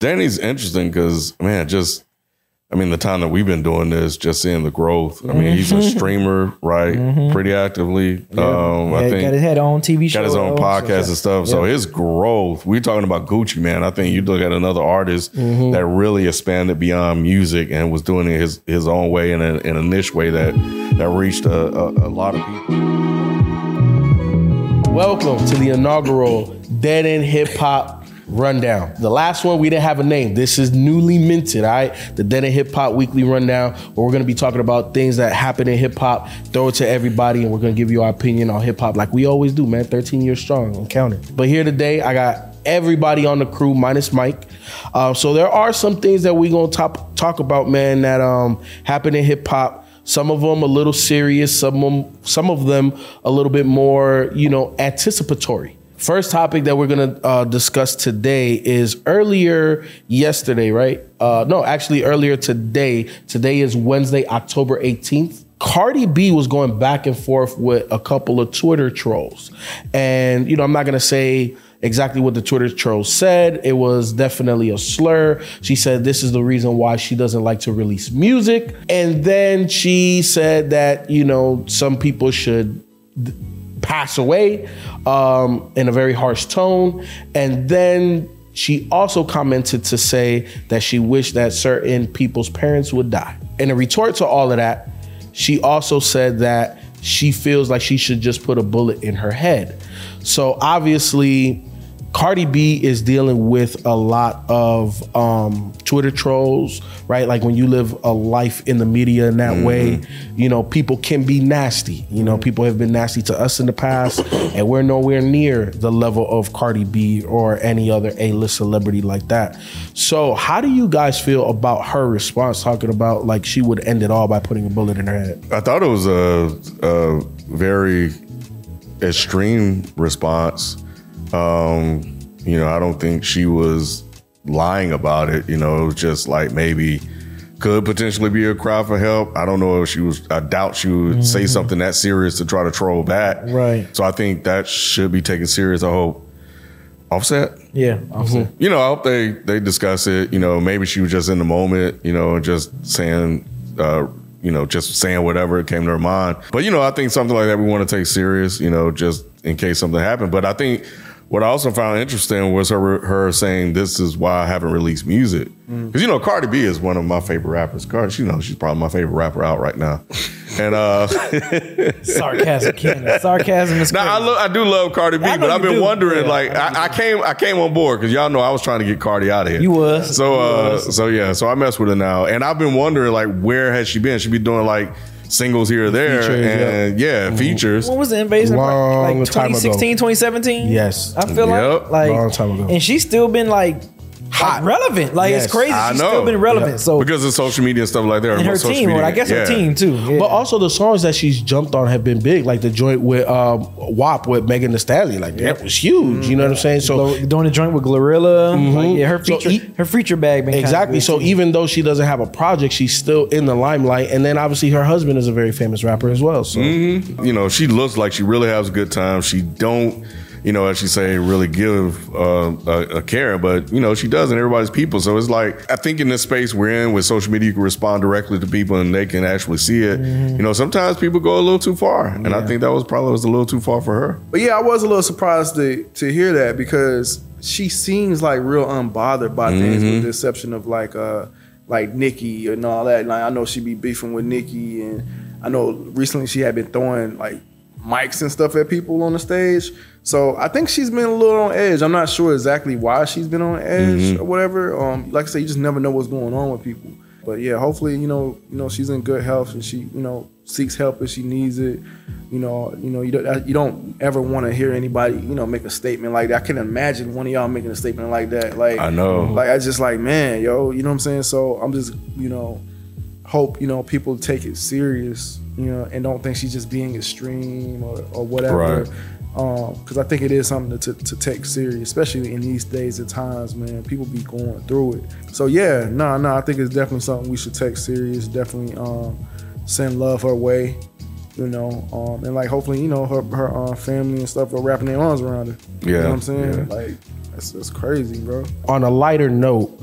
Danny's interesting because man, just I mean, the time that we've been doing this, just seeing the growth. I mean, he's a Mm-hmm. streamer, right? Pretty actively. Um, I think got his head on TV show. got his own so- podcast and stuff. So his growth, we're talking about Gucci, man. I think you look at another artist Mm-hmm. that really expanded beyond music and was doing it his his own way in a, in a niche way that that reached a, a, a lot of people. Welcome to the inaugural Dead End Hip Hop Rundown. The last one, we didn't have a name. This is newly minted, all right? The Dead End Hip Hop Weekly Rundown, where we're gonna be talking about things that happen in hip hop, throw it to everybody, and we're gonna give you our opinion on hip hop like we always do, man. 13 years strong and counting. But here today, I got everybody on the crew minus Mike. Uh, so there are some things that we're gonna top, talk about, man, that um, happen in hip hop. Some of them a little serious, some of them, some of them a little bit more, you know, anticipatory. First topic that we're gonna uh, discuss today is earlier yesterday, right? Uh, no, actually earlier today. Today is Wednesday, October 18th. Cardi B was going back and forth with a couple of Twitter trolls. And, you know, I'm not gonna say exactly what the Twitter troll said. It was definitely a slur. She said this is the reason why she doesn't like to release music. And then she said that, you know, some people should pass away um, in a very harsh tone. And then she also commented to say that she wished that certain people's parents would die. In a retort to all of that, she also said that she feels like she should just put a bullet in her head. So obviously, Cardi B is dealing with a lot of um, Twitter trolls, right? Like when you live a life in the media in that way, you know, people can be nasty. You know, people have been nasty to us in the past, and we're nowhere near the level of Cardi B or any other A-list celebrity like that. So, how do you guys feel about her response, talking about like she would end it all by putting a bullet in her head? I thought it was a, a very extreme response. Um, you know, I don't think she was lying about it. You know, it was just like maybe could potentially be a cry for help. I don't know if she was. I doubt she would say something that serious to try to troll back. Right. So I think that should be taken serious. I hope. Offset. Yeah, I'm You know, I hope they they discuss it. You know, maybe she was just in the moment. You know, just saying, uh, you know, just saying whatever came to her mind. But you know, I think something like that we want to take serious. You know, just in case something happened. But I think what I also found interesting was her her saying, "This is why I haven't released music." Because you know, Cardi B is one of my favorite rappers. Cardi, you know, she's probably my favorite rapper out right now. And uh, sarcasm, Ken. Sarcasm is Now I, lo- I do love Cardi B, but I've been do. wondering. Yeah, like I, I came, I came on board because y'all know I was trying to get Cardi out of here. You was. So, You uh, was. so yeah, so I mess with her now, and I've been wondering like where has she been? She be doing like singles here or there, Features, and yeah, mm-hmm. features. When was the invasion? Long like time ago. 2016, 2017? Yes. I feel Yep. like like Long time ago. And she's still been like hot, relevant. Like Yes. it's crazy. I She's know. still been relevant. Yep. So because of social media and stuff like that. or and her social team, or media. I guess her team too. Yeah. But also the songs that she's jumped on have been big, like the joint with um, WAP with Megan Thee Stallion. Like that was huge. You know what I'm saying? So So doing the joint with Glorilla, like, yeah, her So feature, e- her feature bag, been Exactly. So too. even though she doesn't have a project, she's still in the limelight. And then obviously her husband is a very famous rapper as well. So you know, she looks like she really has a good time. She don't, you know, as she say, really give uh, a, a care, but you know, she does, and everybody's people. So it's like I think in this space we're in with social media, you can respond directly to people, and they can actually see it. You know, sometimes people go a little too far, and I think that was probably was a little too far for her. But yeah, I was a little surprised to to hear that because she seems like real unbothered by things, with the exception of like uh like Nikki and all that. Like I know she be beefing with Nikki, and I know recently she had been throwing like mics and stuff at people on the stage. So I think she's been a little on edge. I'm not sure exactly why she's been on edge or whatever. Um, like I said, you just never know what's going on with people. But yeah, hopefully, you know, you know, she's in good health and she, you know, seeks help if she needs it. You know, you know, you don't, you don't ever want to hear anybody, you know, make a statement like that. I can imagine one of y'all making a statement like that. Like I know. like I just like, man, yo, you know what I'm saying? So I'm just, you know, hope you know people take it serious, you know, and don't think she's just being extreme or, or whatever. Right. Because I think it is something to, to, to take serious, especially in these days and times, man. People be going through it. So yeah, no, nah, no, nah, I think it's definitely something we should take serious. Definitely um, send love her way, you know, um, and like hopefully, you know, her her uh, family and stuff are wrapping their arms around her. you know Yeah, what I'm saying? yeah. Like That's just crazy, bro. On a lighter note,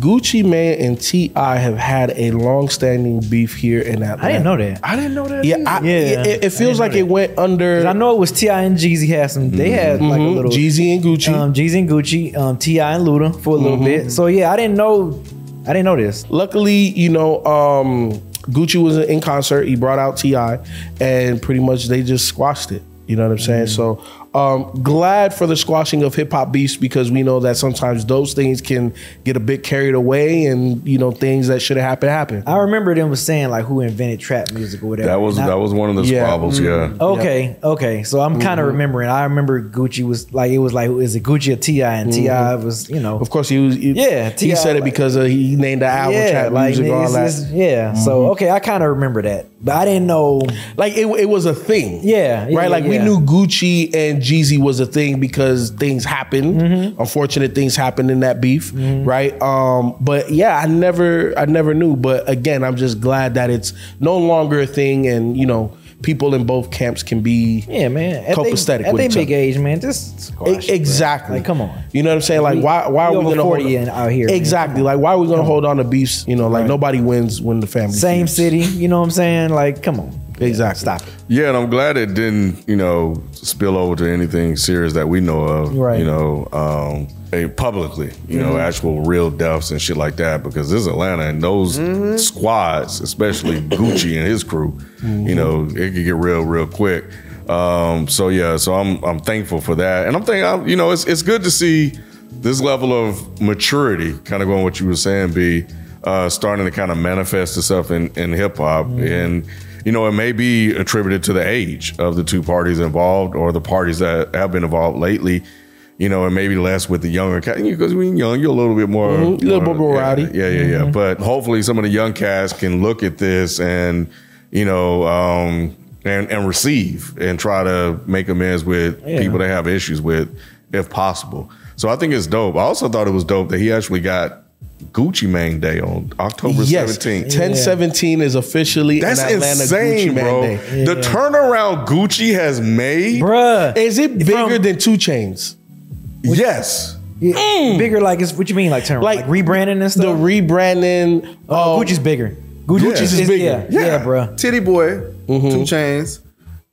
Gucci Mane and T.I. have had a long-standing beef here in Atlanta. I didn't know that. I didn't know that. Yeah. I, Yeah, it, it feels didn't like it went under. I know it was T.I. and Jeezy had some. They had like a Mhm, little Jeezy and Gucci. um, Jeezy and Gucci, um, T.I. and Luda for a little Mm-hmm. bit. So yeah, I didn't know. I didn't know this. Luckily, you know, um, Gucci was in concert. He brought out T.I., and pretty much they just squashed it. You know what I'm saying? Mm-hmm. So um, glad for the squashing of hip hop beefs because we know that sometimes those things can get a bit carried away, and you know things that should have happened happen. I remember them was saying like who invented trap music or whatever. That was And I- that was one of the Yeah. squabbles. Yeah. Okay, okay. So I'm kind of Mm-hmm. remembering. I remember Gucci was like it was like is it Gucci or T.I. and T.I. was you know Mm-hmm. Of course, he was. He, Yeah, he T.I. said it because uh, he named the album yeah trap like music, all it's- that. it's- yeah. So okay, I kind of remember that, but I didn't know. like it, it was a thing. Yeah, yeah, right. Like we knew Gucci and Jeezy was a thing because things happened. Mm-hmm. Unfortunate things happened in that beef, right? Um, but yeah, I never, I never knew. But again, I'm just glad that it's no longer a thing, and you know, people in both camps can be Yeah, man. At they- at with they each big other. age, man. Just squash it, Exactly. Like, come on. You know what I'm saying? Like, We- why? Why are we gonna 40 hold, and out here. Exactly. Like, why are we gonna hold on to beefs? You know, like nobody wins when the family Same city. You know what I'm saying? Like, come on. Exactly. Stop it. Yeah, and I'm glad it didn't, you know, spill over to anything serious that we know of. Right. You know, um, publicly, you know, actual real deaths and shit like that. Because this is Atlanta, and those squads, especially Gucci and his crew, you know, it could get real, real quick. Um, so yeah, so I'm I'm thankful for that, and I'm thinking, I'm, you know, it's it's good to see this level of maturity, kind of going what you were saying, be uh, starting to kind of manifest itself in, in hip hop. And, you know, it may be attributed to the age of the two parties involved or the parties that have been involved lately. You know, and maybe less with the younger cats. Because when you're young, you're a little bit more, Mhm, a little bit more yeah, rowdy. Yeah, yeah, yeah. But hopefully, some of the young cats can look at this and, you know, um, and and receive and try to make amends with Yeah. people they have issues with, if possible. So I think it's dope. I also thought it was dope that he actually got Gucci Mane Day on October Yes, 17th. 1017 is officially That's an Atlanta insane, Gucci Mane bro. Day. The turnaround Gucci has made. Bruh. Is it bigger From- than 2 Chainz? Yes. Yeah, Bigger like it's what you mean like turnaround? like, Like, rebranding and stuff? The stuff. rebranding. oh, um, Gucci's bigger. Gucci's Yeah. is bigger. Yeah, yeah, Yeah. bruh. Titty Boy, Mm-hmm. 2 Chainz.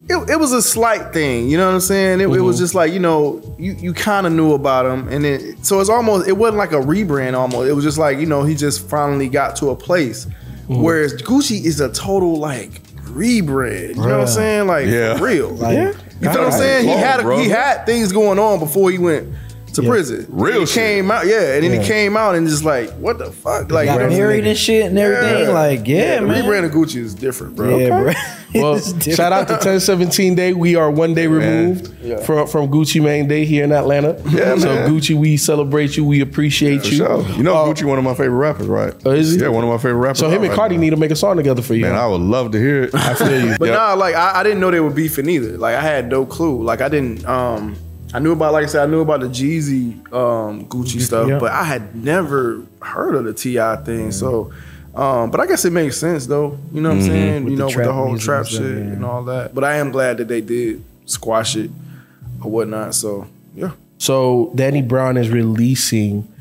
It, it was a slight thing, you know what I'm saying? It, it Mm-hmm. was just like you know, you, you kind of knew about him, and then so it's almost it wasn't like a rebrand. Almost it was just like you know he just finally got to a place. Mm-hmm. Whereas Gucci is a total like rebrand. You know what I'm saying? Like Yeah. real. Like, yeah. You know what I'm Right. saying? He had a, he had things going on before he went to prison. Real he shit. came out, yeah, and then he came out and just like, what the fuck? Like, you know Got what I'm married and shit and everything. Like, yeah, the man. rebrand of Gucci is different, bro. Yeah, bro. Well, shout out to 1017 Day. We are one day removed from, from Gucci Mane Day here in Atlanta. Yeah, so man. Gucci, we celebrate you. We appreciate For you. sure. You know, Uh, Gucci, one of my favorite rappers, right? Oh, is he? Yeah, one of my favorite rappers. So him and right Cardi now. need to make a song together for you. Man, I would love to hear it. I feel you. But nah, like I, I didn't know they were beefing either. Like I had no clue. Like I didn't. um I knew about, like I said, I knew about the Jeezy, um, Gucci stuff, yeah. but I had never heard of the T.I. thing. So, um, but I guess it makes sense though. You know what I'm saying? With you know, with the whole trap stuff, shit yeah. and all that. But I am glad that they did squash it or whatnot. So yeah. So Danny Brown is releasing,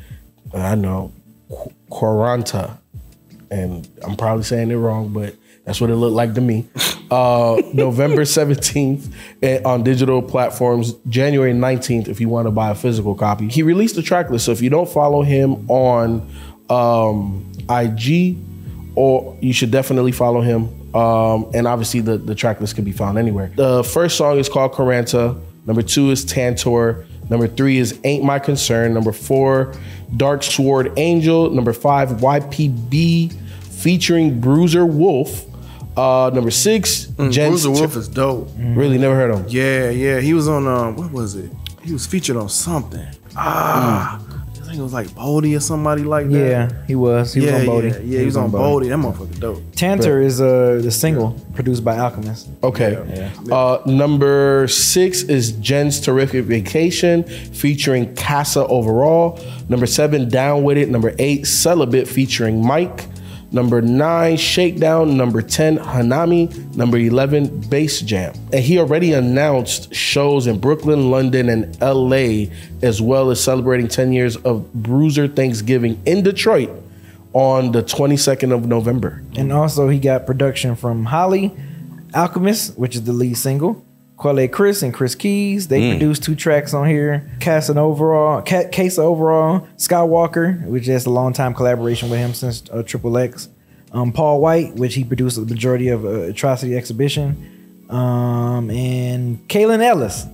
I know, Quaranta, and I'm probably saying it wrong, but that's what it looked like to me. Uh, November 17th eh, on digital platforms, January 19th if you want to buy a physical copy. He released the track list, so if you don't follow him on um, IG, or you should definitely follow him. Um, and obviously, the, the track list can be found anywhere. The first song is called Quaranta. Number two is Tantor. Number three is Ain't My Concern. Number four, Dark Sword Angel. Number five, YPB featuring Bruiser Wolf. Uh, number six, Jen. Bruiser Wolf is dope. Really never heard of him. Yeah, yeah. He was on um, what was it? He was featured on something. Ah, I think it was like Bodie or somebody like that. Yeah, he was. He yeah, was on Bodie. Yeah, yeah, he, was on Bodie. That motherfucker dope. Tantor is uh the single produced by Alchemist. Okay. Uh, number six is Jen's Terrific Vacation featuring Kassa Overall. Number seven, Down With It. Number eight, Celibate featuring Mike. Number nine, Shakedown. Number 10, Hanami. Number 11, Bass Jam. And he already announced shows in Brooklyn, London, and LA, as well as celebrating 10 years of Bruiser Thanksgiving in Detroit on the 22nd of November. And also he got production from Holly, Alchemist, which is the lead single. Quelle Chris and Chris Keys. They produced two tracks on here. Kassa Overall, Ca- Kassa Overall, Skywalker, which is a long time collaboration with him since uh, Triple X. Um, Paul White, which he produced the majority of uh, Atrocity Exhibition. Um, and Kaelin Ellis.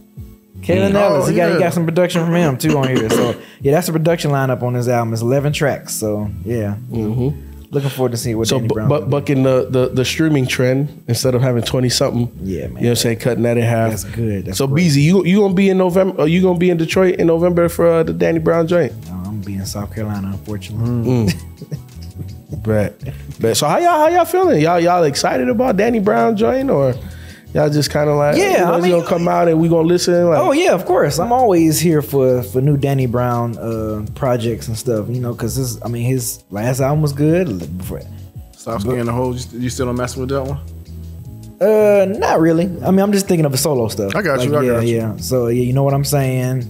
Kaelin Ellis, he got he got some production from him too on here. So yeah, that's the production lineup on this album. It's eleven tracks. So yeah, looking forward to seeing what So, Danny Brown. bu- bucking the, the, the streaming trend instead of having 20 something. Yeah, man. You know what I'm saying? Cutting that in half. That's good. That's so, great. Beezy, you, you going to be in November? Are you going to be in Detroit in November for uh, the Danny Brown joint? Oh, I'm gonna be in South Carolina, unfortunately. Bet. Bet. So, how y'all, how y'all feeling? Y'all, y'all excited about Danny Brown joint or y'all just kind of like, Yeah, you know, I it's mean- going to come out and we going to listen? Like, Oh yeah, of course. I'm always here for for new Danny Brown uh, projects and stuff. You know, because his I mean his last album was good. Before- Stop scaring the hoes. You, you still don't mess with that one? Uh, not really. I mean, I'm just thinking of the solo stuff. I got you, I yeah, got you. yeah. So yeah, you know what I'm saying?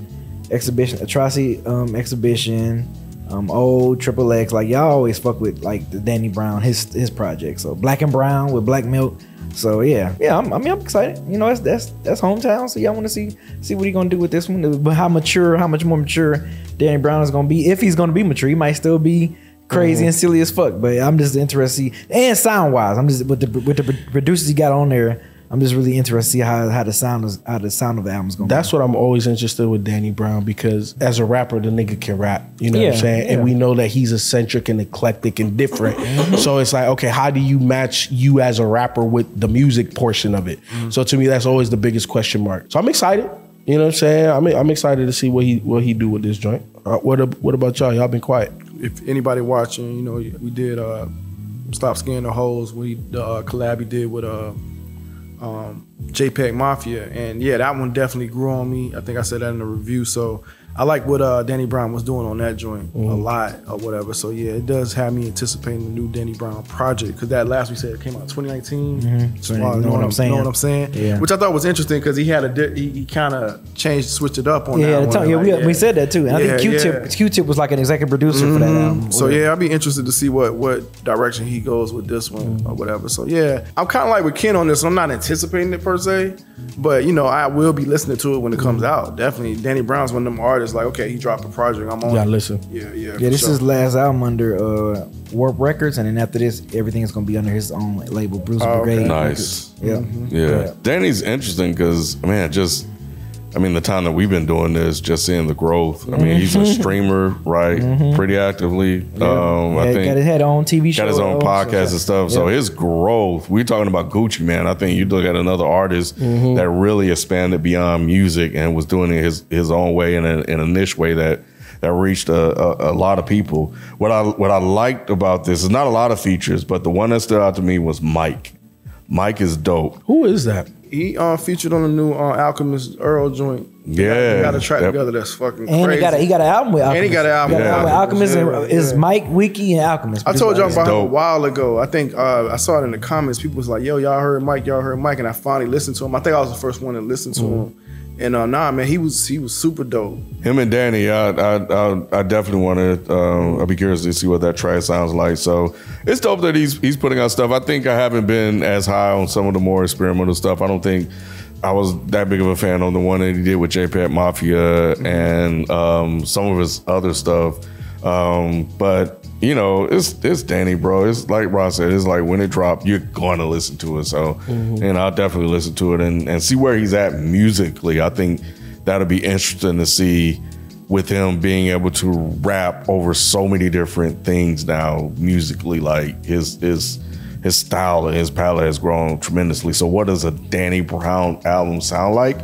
Exhibition, atrocity, um, exhibition, um, old Triple X. Like y'all always fuck with like the Danny Brown, his his project. So Black and Brown with Black Milk. So yeah, yeah. I'm, I mean, I'm excited. You know, that's that's that's hometown. So y'all want to see see what he gonna do with this one? But how mature, how much more mature Danny Brown is gonna be? If he's gonna be mature, he might still be crazy and silly as fuck. But I'm just interested, see, and sound wise, I'm just with the with the producers he got on there. I'm just really interested to see how how the sound is how the sound of the album's gonna. That's what I'm always interested with Danny Brown because as a rapper, the nigga can rap. You know what I'm Yeah, saying? And we know that he's eccentric and eclectic and different. so it's like, okay, how do you match you as a rapper with the music portion of it? So to me, that's always the biggest question mark. So I'm excited. You know what I'm saying? I'm I'm excited to see what he what he do with this joint. Uh, what what about y'all? Y'all been quiet. If anybody watching, you know, we did uh, Stop Scaring the Hoes. We the uh, collab he did with uh, um, JPEG Mafia, and yeah, that one definitely grew on me. I think I said that in the review. So I like what uh, Danny Brown was doing on that joint a lot or whatever. So yeah, it does have me anticipating the new Danny Brown project because that last we said it came out 2019. So, So, uh, you know what I'm saying? Know what I'm saying? Yeah. Which I thought was interesting because he had a di- he, he kind of changed switched it up on that. yeah, the one. yeah, Like, we, we said that too. And I Yeah, think Q-Tip yeah. Q-Tip was like an executive producer for that album. So yeah, I'd be interested to see what what direction he goes with this one or whatever. So yeah, I'm kind of like with Ken on this. I'm not anticipating it per se, but you know I will be listening to it when it comes out. Definitely, Danny Brown's one of them artists. Like okay, he dropped a project. I'm on. Yeah, it. listen. Yeah, yeah. Yeah, this sure. is his last album under uh, Warp Records, and then after this, everything is gonna be under his own label, Bruce Oh, okay. Brigade. Nice. Records. Yeah. Yeah. Danny's interesting because man, just I mean, the time that we've been doing this, just seeing the growth. I mean, he's a streamer, right? Pretty actively. Um, I think got his head on TV show. got his own so- podcast and stuff. So his growth, we're talking about Gucci, man. I think you look at another artist Mm-hmm. that really expanded beyond music and was doing it his his own way in a, in a niche way that that reached a, a, a lot of people. What I what I liked about this is not a lot of features, but the one that stood out to me was Mike. Mike is dope. Who is that? He uh, featured on the new uh, Alchemist Earl joint. They Yeah. they got a track Yep. together that's fucking And crazy. he got a, he got an album with And he got an album He got with with Alchemist. Alchemist, yeah, is yeah. Mike Wiki and Alchemist. I told y'all about him a while ago. I think uh, I saw it in the comments. People was like, "Yo, y'all heard Mike? Y'all heard Mike?" And I finally listened to him. I think I was the first one to listen to him. And uh, nah, man, he was he was super dope. Him and Danny, I I I, I definitely want to. Um, I'll be curious to see what that track sounds like. So it's dope that he's he's putting out stuff. I think I haven't been as high on some of the more experimental stuff. I don't think I was that big of a fan on the one that he did with JPEG Mafia and um, some of his other stuff. Um, but you know, it's it's Danny, bro. It's like Ross said. It's like when it dropped, you're going to listen to it. So, and I'll definitely listen to it and and see where he's at musically. I think that'll be interesting to see with him being able to rap over so many different things now musically. Like his his his style and his palette has grown tremendously. So, what does a Danny Brown album sound like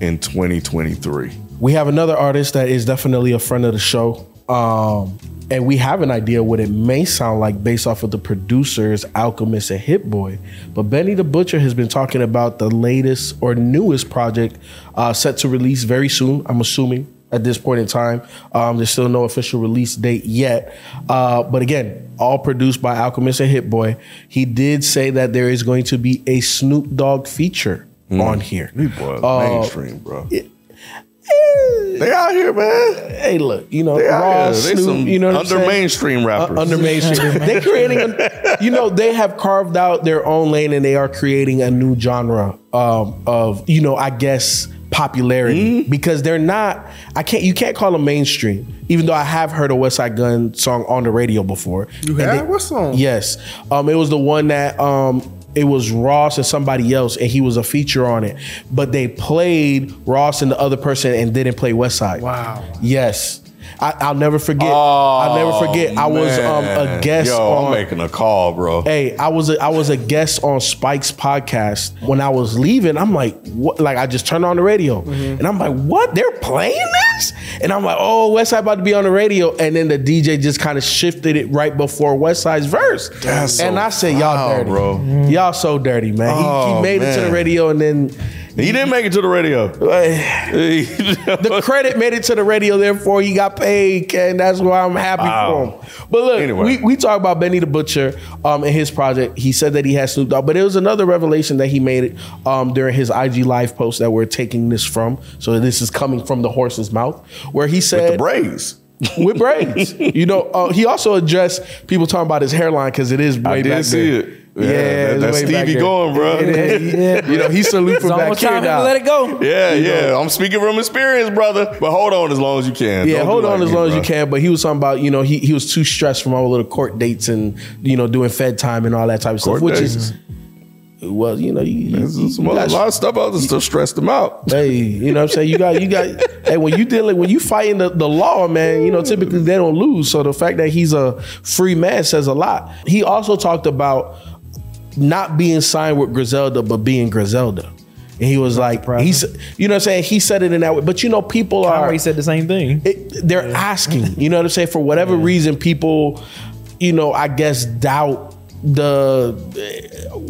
in 2023? We have another artist that is definitely a friend of the show. Um, and we have an idea what it may sound like based off of the producers, Alchemist and Hit Boy. But Benny the Butcher has been talking about the latest or newest project uh, set to release very soon, I'm assuming. at this point in time. Um, there's still no official release date yet. Uh, but again, all produced by Alchemist and Hit Boy. He did say that there is going to be a Snoop Dogg feature on here. These boys Uh, mainstream, bro. They out here, man. Hey, look, you know, They Raw, Snoop, some you know, what I'm under mainstream rappers. Uh, under mainstream. they creating, a, you know, they have carved out their own lane and they are creating a new genre um, of, you know, I guess popularity Mm-hmm. because they're not. I can't. You can't call them mainstream, even though I have heard a Westside Gunn song on the radio before. You have they- what song? Yes, um, it was the one that um, it was Ross and somebody else, and he was a feature on it. But they played Ross and the other person and didn't play Westside. Wow. Yes. I, I'll never forget. I'll never forget. I was um, a Oh, guest Yo, on. I'm making a call, bro. Hey, I was a, I was a guest on Spike's podcast. When I was leaving, I'm like, what? Like I just turned on the radio, Mm-hmm. and I'm like, what? They're playing this? And I'm like, oh, Westside about to be on the radio, and then the DJ just kind of shifted it right before Westside's verse. That's so and I said, y'all foul, dirty, bro. Y'all so dirty, man. He- he, Oh, made it to the radio, and then He didn't make it to the radio. the credit made it to the radio, therefore he got paid, and that's why I'm happy Wow. for him. But look, Anyway. we, we talk about Benny the Butcher um, and his project. He said that he has Snoop Dogg, but it was another revelation that he made um, during his IG live post that we're taking this from. So this is coming from the horse's mouth, where he said, the said braids. with braids. you know, uh, he also addressed people talking about his hairline because it is way I did back see there. it. Yeah, that, it's that's Stevie going, bro. Yeah, he- you know, he's salute It's from back almost here time to now. let it go. Yeah, yeah. I'm speaking from experience, brother. But hold on as long as you can. Yeah, Don't hold on like as me, long as you can. But he was talking about, you know, he, he was too stressed from all the little court dates and, you know, doing Fed time and all that type of Court stuff, which dates. is, well, you know, you, you, There's you other- got- a lot of stuff out there still stressed them out. Hey, you know what I'm saying? You got, you got, hey, when you dealing, when you fighting the, the law, man, you know, typically they don't lose. So the fact that he's a free man says a lot. He also talked about not being signed with Griselda, but being Griselda. And he was like, he's, you know what I'm saying? He said it in that way. But you know, people are, Conway said the same thing. it, they're asking. You know what I'm saying? For whatever reason, people, you know, I guess doubt the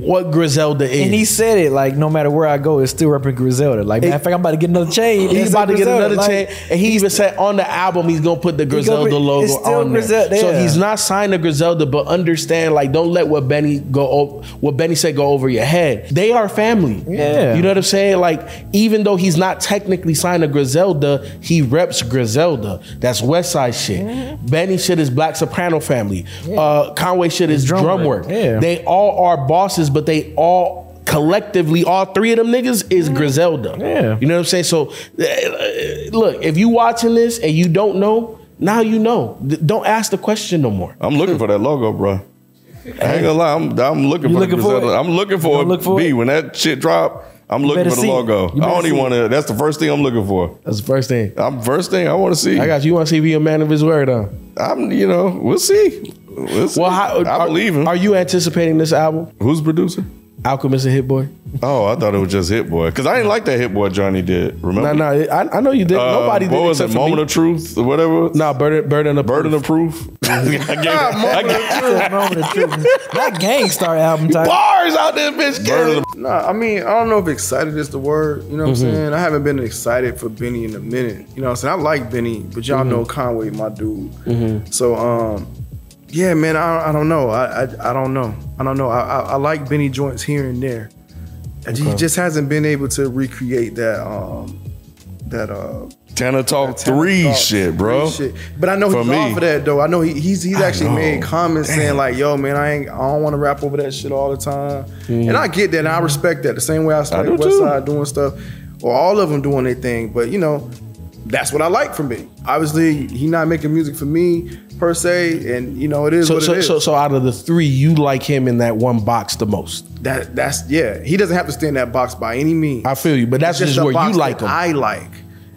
what Griselda is. And he said it like, no matter where I go, it's still repping Griselda. Like, matter of fact, I'm about to get another chain. He's about to get another Like, chain, and he even said on the album he's gonna put the Griselda logo on there. Griselda, So he's not signed to Griselda, but understand like don't let what Benny go what Benny said go over your head. They are family. Yeah. you know what I'm saying. Like even though he's not technically signed to Griselda, he reps Griselda. That's Westside shit. Mm-hmm. Benny shit is Black Soprano family. Uh, Conway shit is drum, drum work. work. Yeah. They all are bosses, but they all collectively, all three of them niggas is Griselda. Yeah. You know what I'm saying? So, uh, look, if you watching this and you don't know, now you know. Don't ask the question no more. I'm looking for that logo, bro. I ain't gonna lie. I'm, I'm looking You for looking the for Griselda. it? I'm looking for gonna look for B. it? When that shit drop, I'm looking for the logo. I better don't even want to. That's the first thing I'm looking for. That's the first thing. I'm first thing I want to see. I got you. You want to see if he a man of his word, huh? I'm. You know, we'll see. We'll. Well, how, I are, believe him. Are you anticipating this album, Who's producer? Alchemist and Hit Boy? Oh, I thought it was just Hit Boy because I didn't like that Hit Boy Johnny did. Remember? No, no, I, I know you did. Uh, Nobody did What was except it? for Moment me. of Truth or whatever. Nah, burden, burden of Burden of Proof. I gave, I Moment of truth. That Gang Starr album title. bars out there, bitch. Burden of Nah, I mean, I don't know if excited is the word. You know what Mm-hmm. I'm saying? I haven't been excited for Benny in a minute. You know what I'm saying? I like Benny, but y'all Mm-hmm. know Conway, my dude. So, um, yeah, man, I, I don't know. I, I I don't know. I don't know. I, I, I like Benny joints here and there. And He just hasn't been able to recreate that um that uh Tana Talk Three Talk shit, bro. shit. But I know For he's me. off of that though. I know he, he's he's actually made comments saying like, "Yo, man, I ain't I don't want to rap over that shit all the time." And I get that, and I respect that. The same way I respect do West. Side doing stuff, or all of them doing their thing. But you know, that's what I like from me. Obviously, he not making music for me per se, and you know, it is So, what so, it is. so, so, out of the three, you like him in that one box the most. that that's yeah. He doesn't have to stay in that box by any means. I feel you, but that's It's just, a where you like that him. I like.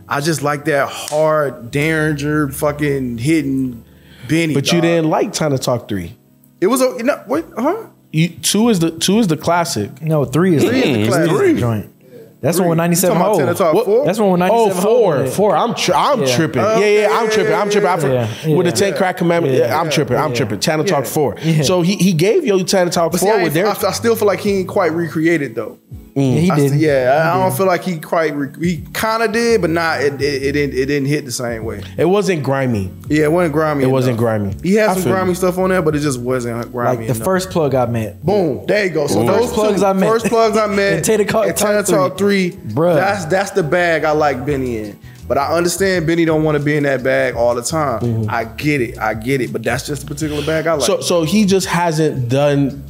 I just like that hard Derringer fucking hitting Benny. but you didn't like Tana Talk Three. It was a you know what? Huh? You, two is the two is the classic. No, three is Three is the classic. three is the joint. That's one with You 97 talking about oh. Hov. Tana Talk four? That's one with Oh, 97 four, Hov. four. I'm tri- I'm Yeah. tripping. Yeah, yeah, yeah, I'm tripping. I'm tripping. I for- yeah, with the yeah. Ten Crack Commandment. Yeah. Yeah, I'm tripping. I'm Yeah. tripping. Channel Talk four. Yeah. So he he gave you Channel Talk But see, four I, with ain't- their. I, I still feel like he ain't quite recreated though. Mm. Yeah, he I did. st- yeah, I, I don't feel like he quite. Re- he kind of did, but not. It, it, it didn't. It didn't hit the same way. It wasn't grimy. Yeah, it wasn't grimy. It wasn't enough. grimy. He I had some feel grimy you. stuff on there, but it just wasn't grimy. Like the enough. first plug I met. Boom. There you go. So Ooh. those First plugs two, I met. First plugs I met. And Tana Talk- and Talk Talk three. Bruh. That's that's the bag I like Benny in. But I understand Benny don't want to be in that bag all the time. Mm-hmm. I get it. I get it. But that's just the particular bag I like. So so he just hasn't done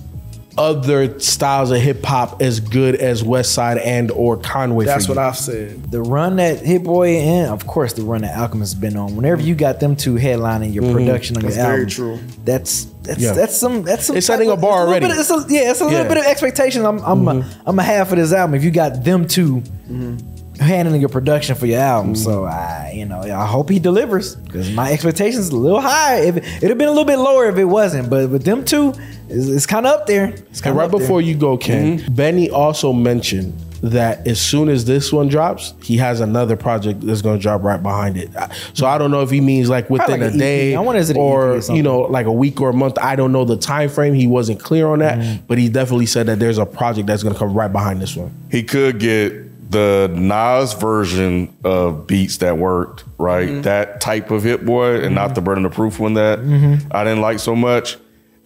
other styles of hip hop as good as Westside and or Conway. that's for what. I've said. The run that Hit Boy and of course the run that Alchemist has been on. Whenever you got them two headlining your mm-hmm. production on That's your very album, true. That's that's Yeah. that's some that's some It's setting a bar it's already. bit of- it's a, yeah, it's a little Yeah. bit of expectation. I'm I'm a, mm-hmm. I'm a half of this album. If you got them 2 mm-hmm. handling your production for your album, so I you know I hope he delivers because my expectations a little high. If it'd have been a little bit lower if it wasn't, but with them two, it's, it's kind of up there. It's And kind of right before you go, Ken, Benny also mentioned that as soon as this one drops, he has another project that's going to drop right behind it. So I don't know if he means like within like a day I wonder is it an EP or or you know like a week or a month. I don't know the time frame. He wasn't clear on that, Mm-hmm. but he definitely said that there's a project that's going to come right behind this one. he could get the Nas version of beats that worked, right? Mm-hmm. That type of hit boy, and not the burden of proof one that Mm-hmm. I didn't like so much.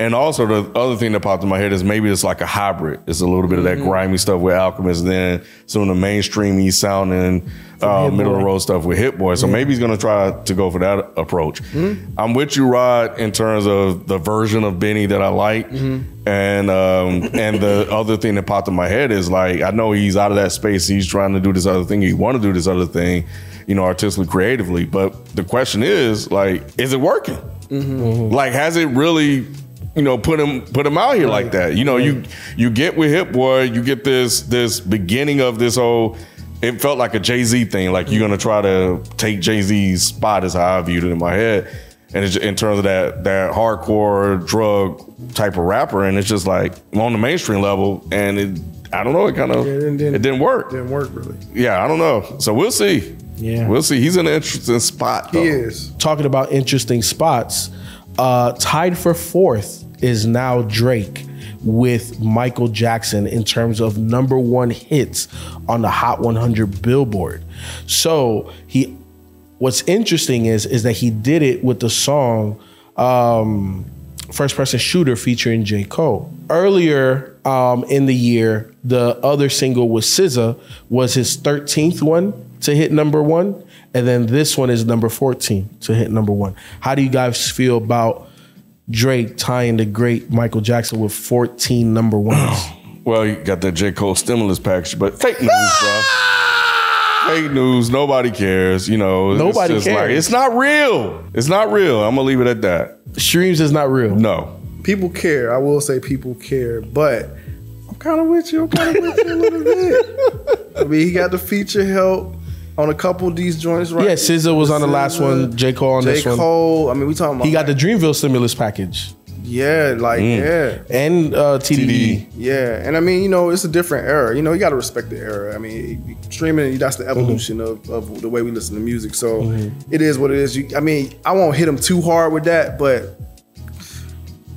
And also the other thing that popped in my head is maybe it's like a hybrid. It's a little bit of Mm-hmm. that grimy stuff with Alchemist, and then some of the mainstreamy sounding uh, middle of the road stuff with Hit Boy. So maybe he's gonna try to go for that approach. Mm-hmm. I'm with you, Rod, in terms of the version of Benny that I like. Mm-hmm. And um, and the other thing that popped in my head is like I know he's out of that space. He's trying to do this other thing. He want to do this other thing, you know, artistically, creatively. But the question is, like, is it working? Like, has it really, you know, put him put him out here like that? You know, you you get with Hit Boy, you get this this beginning of this whole. It felt like a Jay Z thing. Like you're gonna try to take Jay Z's spot, is how I viewed it in my head. And it's, in terms of that that hardcore drug type of rapper, and it's just like on the mainstream level, and it I don't know, it kind of Yeah, it didn't- it didn't work. Didn't work really. Yeah, I don't know. So we'll see. Yeah. we'll see. He's in an interesting spot. He is. Talking about interesting spots, uh, tied for fourth is now Drake with Michael Jackson in terms of number one hits on the Hot 100 Billboard. So he, what's interesting is is that he did it with the song um, First Person Shooter featuring J. Cole. Earlier um, in the year, the other single with SZA was his 13th one to hit number one. And then this one is number 14 to hit number one. How do you guys feel about Drake tying the great Michael Jackson with 14 number ones? Well, you got that J. Cole stimulus package, but fake news, bro. Ah! Fake news. Nobody cares. You know, Nobody it's just Like, cares. it's not real. It's not real. I'm gonna leave it at that. Streams is not real. No. People care. I will say people care, but I'm kind of with you. I'm kind of with you a little bit. I mean, he got the feature help on a couple of these joints, right? Yeah, SZA was on the last one, J. Cole on J. this one. J Cole. I mean, we talking about He got the Dreamville stimulus package yeah, like mm. yeah. and uh, TDE. TDE. Yeah, and I mean, you know, it's a different era. You know, you got to respect the era. I mean, streaming that's the mm-hmm. evolution of, of the way we listen to music. So mm-hmm. it is what it is. You, I mean, I won't hit him too hard with that, but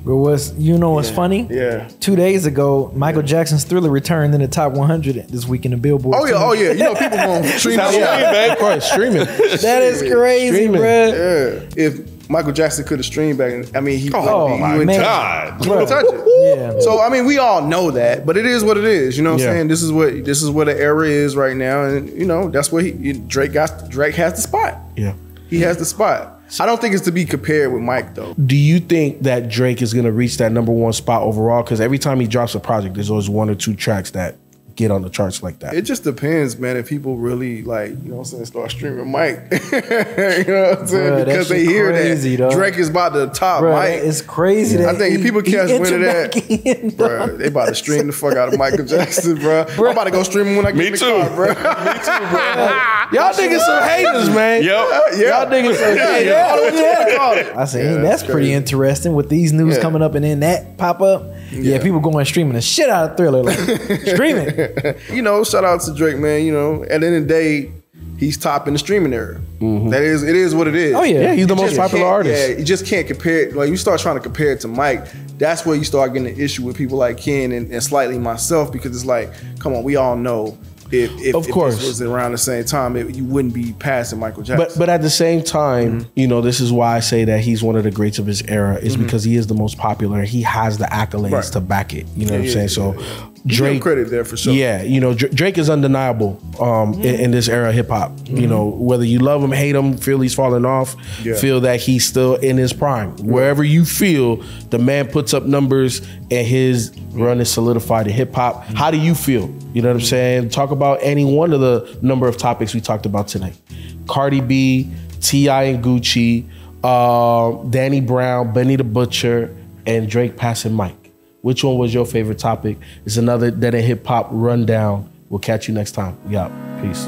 But what's you know what's funny? yeah. Two days ago, Michael Jackson's Thriller returned in the top 100 this week in the Billboard. Oh yeah, oh yeah. You know, people gonna stream Sounds that. like it, Of course, streaming. that is crazy, Streaming. bruh. Yeah. If Michael Jackson could have streamed back, I mean, he, Oh, he, my. God. touch- touch it. Yeah. So I mean, we all know that, but it is what it is. You know what Yeah. I'm saying? This is what this is what the era is right now, and you know that's what he Drake got. Drake has the spot. Yeah. He has the spot. I don't think it's to be compared with Mike though. Do you think that Drake is to reach that number one spot overall? Because every time he drops a project, there's always one or two tracks that get on the charts like that. It just depends, man. If people really like, you know what I'm saying, start streaming Mike. you know what I'm saying? Bruh, because they hear crazy, that dog. Drake is about to top Bruh, Mike. it's crazy. That I think if he- people catch wind of that, back in, dog. Bruh, they about to stream the fuck out of Michael Jackson, bro. I'm about to go stream him when I get Me in the too. car, bro. Y'all niggas some haters, man. Yep. Y'all niggas some yeah, haters. yeah. I don't know what you wanna call it. I said, Yeah, that's that's pretty interesting with these news Yeah. coming up and then that pop up. Yeah, people going streaming the shit out of Thriller, like streaming. you know, shout out to Drake, man. You know, at the end of the day, he's top in the streaming era. Mm-hmm. That is, it is what it is. Oh, yeah. Yeah, he's the You most popular artist. Yeah, you just can't compare it. Like you start trying to compare it to Mike, that's where you start getting an issue with people like Ken and, and slightly myself because it's like, come on, we all know if if, Of if course. this was around the same time, it, you wouldn't be passing Michael Jackson. But but at the same time, Mm-hmm. you know, this is why I say that he's one of the greats of his era is because he is the most popular. He has the accolades Right. to back it. You know what I'm Yeah, saying? yeah, so yeah. You give him Drake credit there for sure. Yeah, you know, Drake is undeniable um, in, in this era of hip hop. You know, whether you love him, hate him, feel he's falling off, Yeah. feel that he's still in his prime. Wherever you feel, the man puts up numbers and his run is solidified in hip hop. How do you feel? You know what I'm saying? Talk about any one of the number of topics we talked about tonight. Cardi B, T.I. and Gucci, uh, Danny Brown, Benny the Butcher, and Drake passing Mike. Which one was your favorite topic? It's another Dead End Hip Hop rundown. We'll catch you next time. We out. Peace.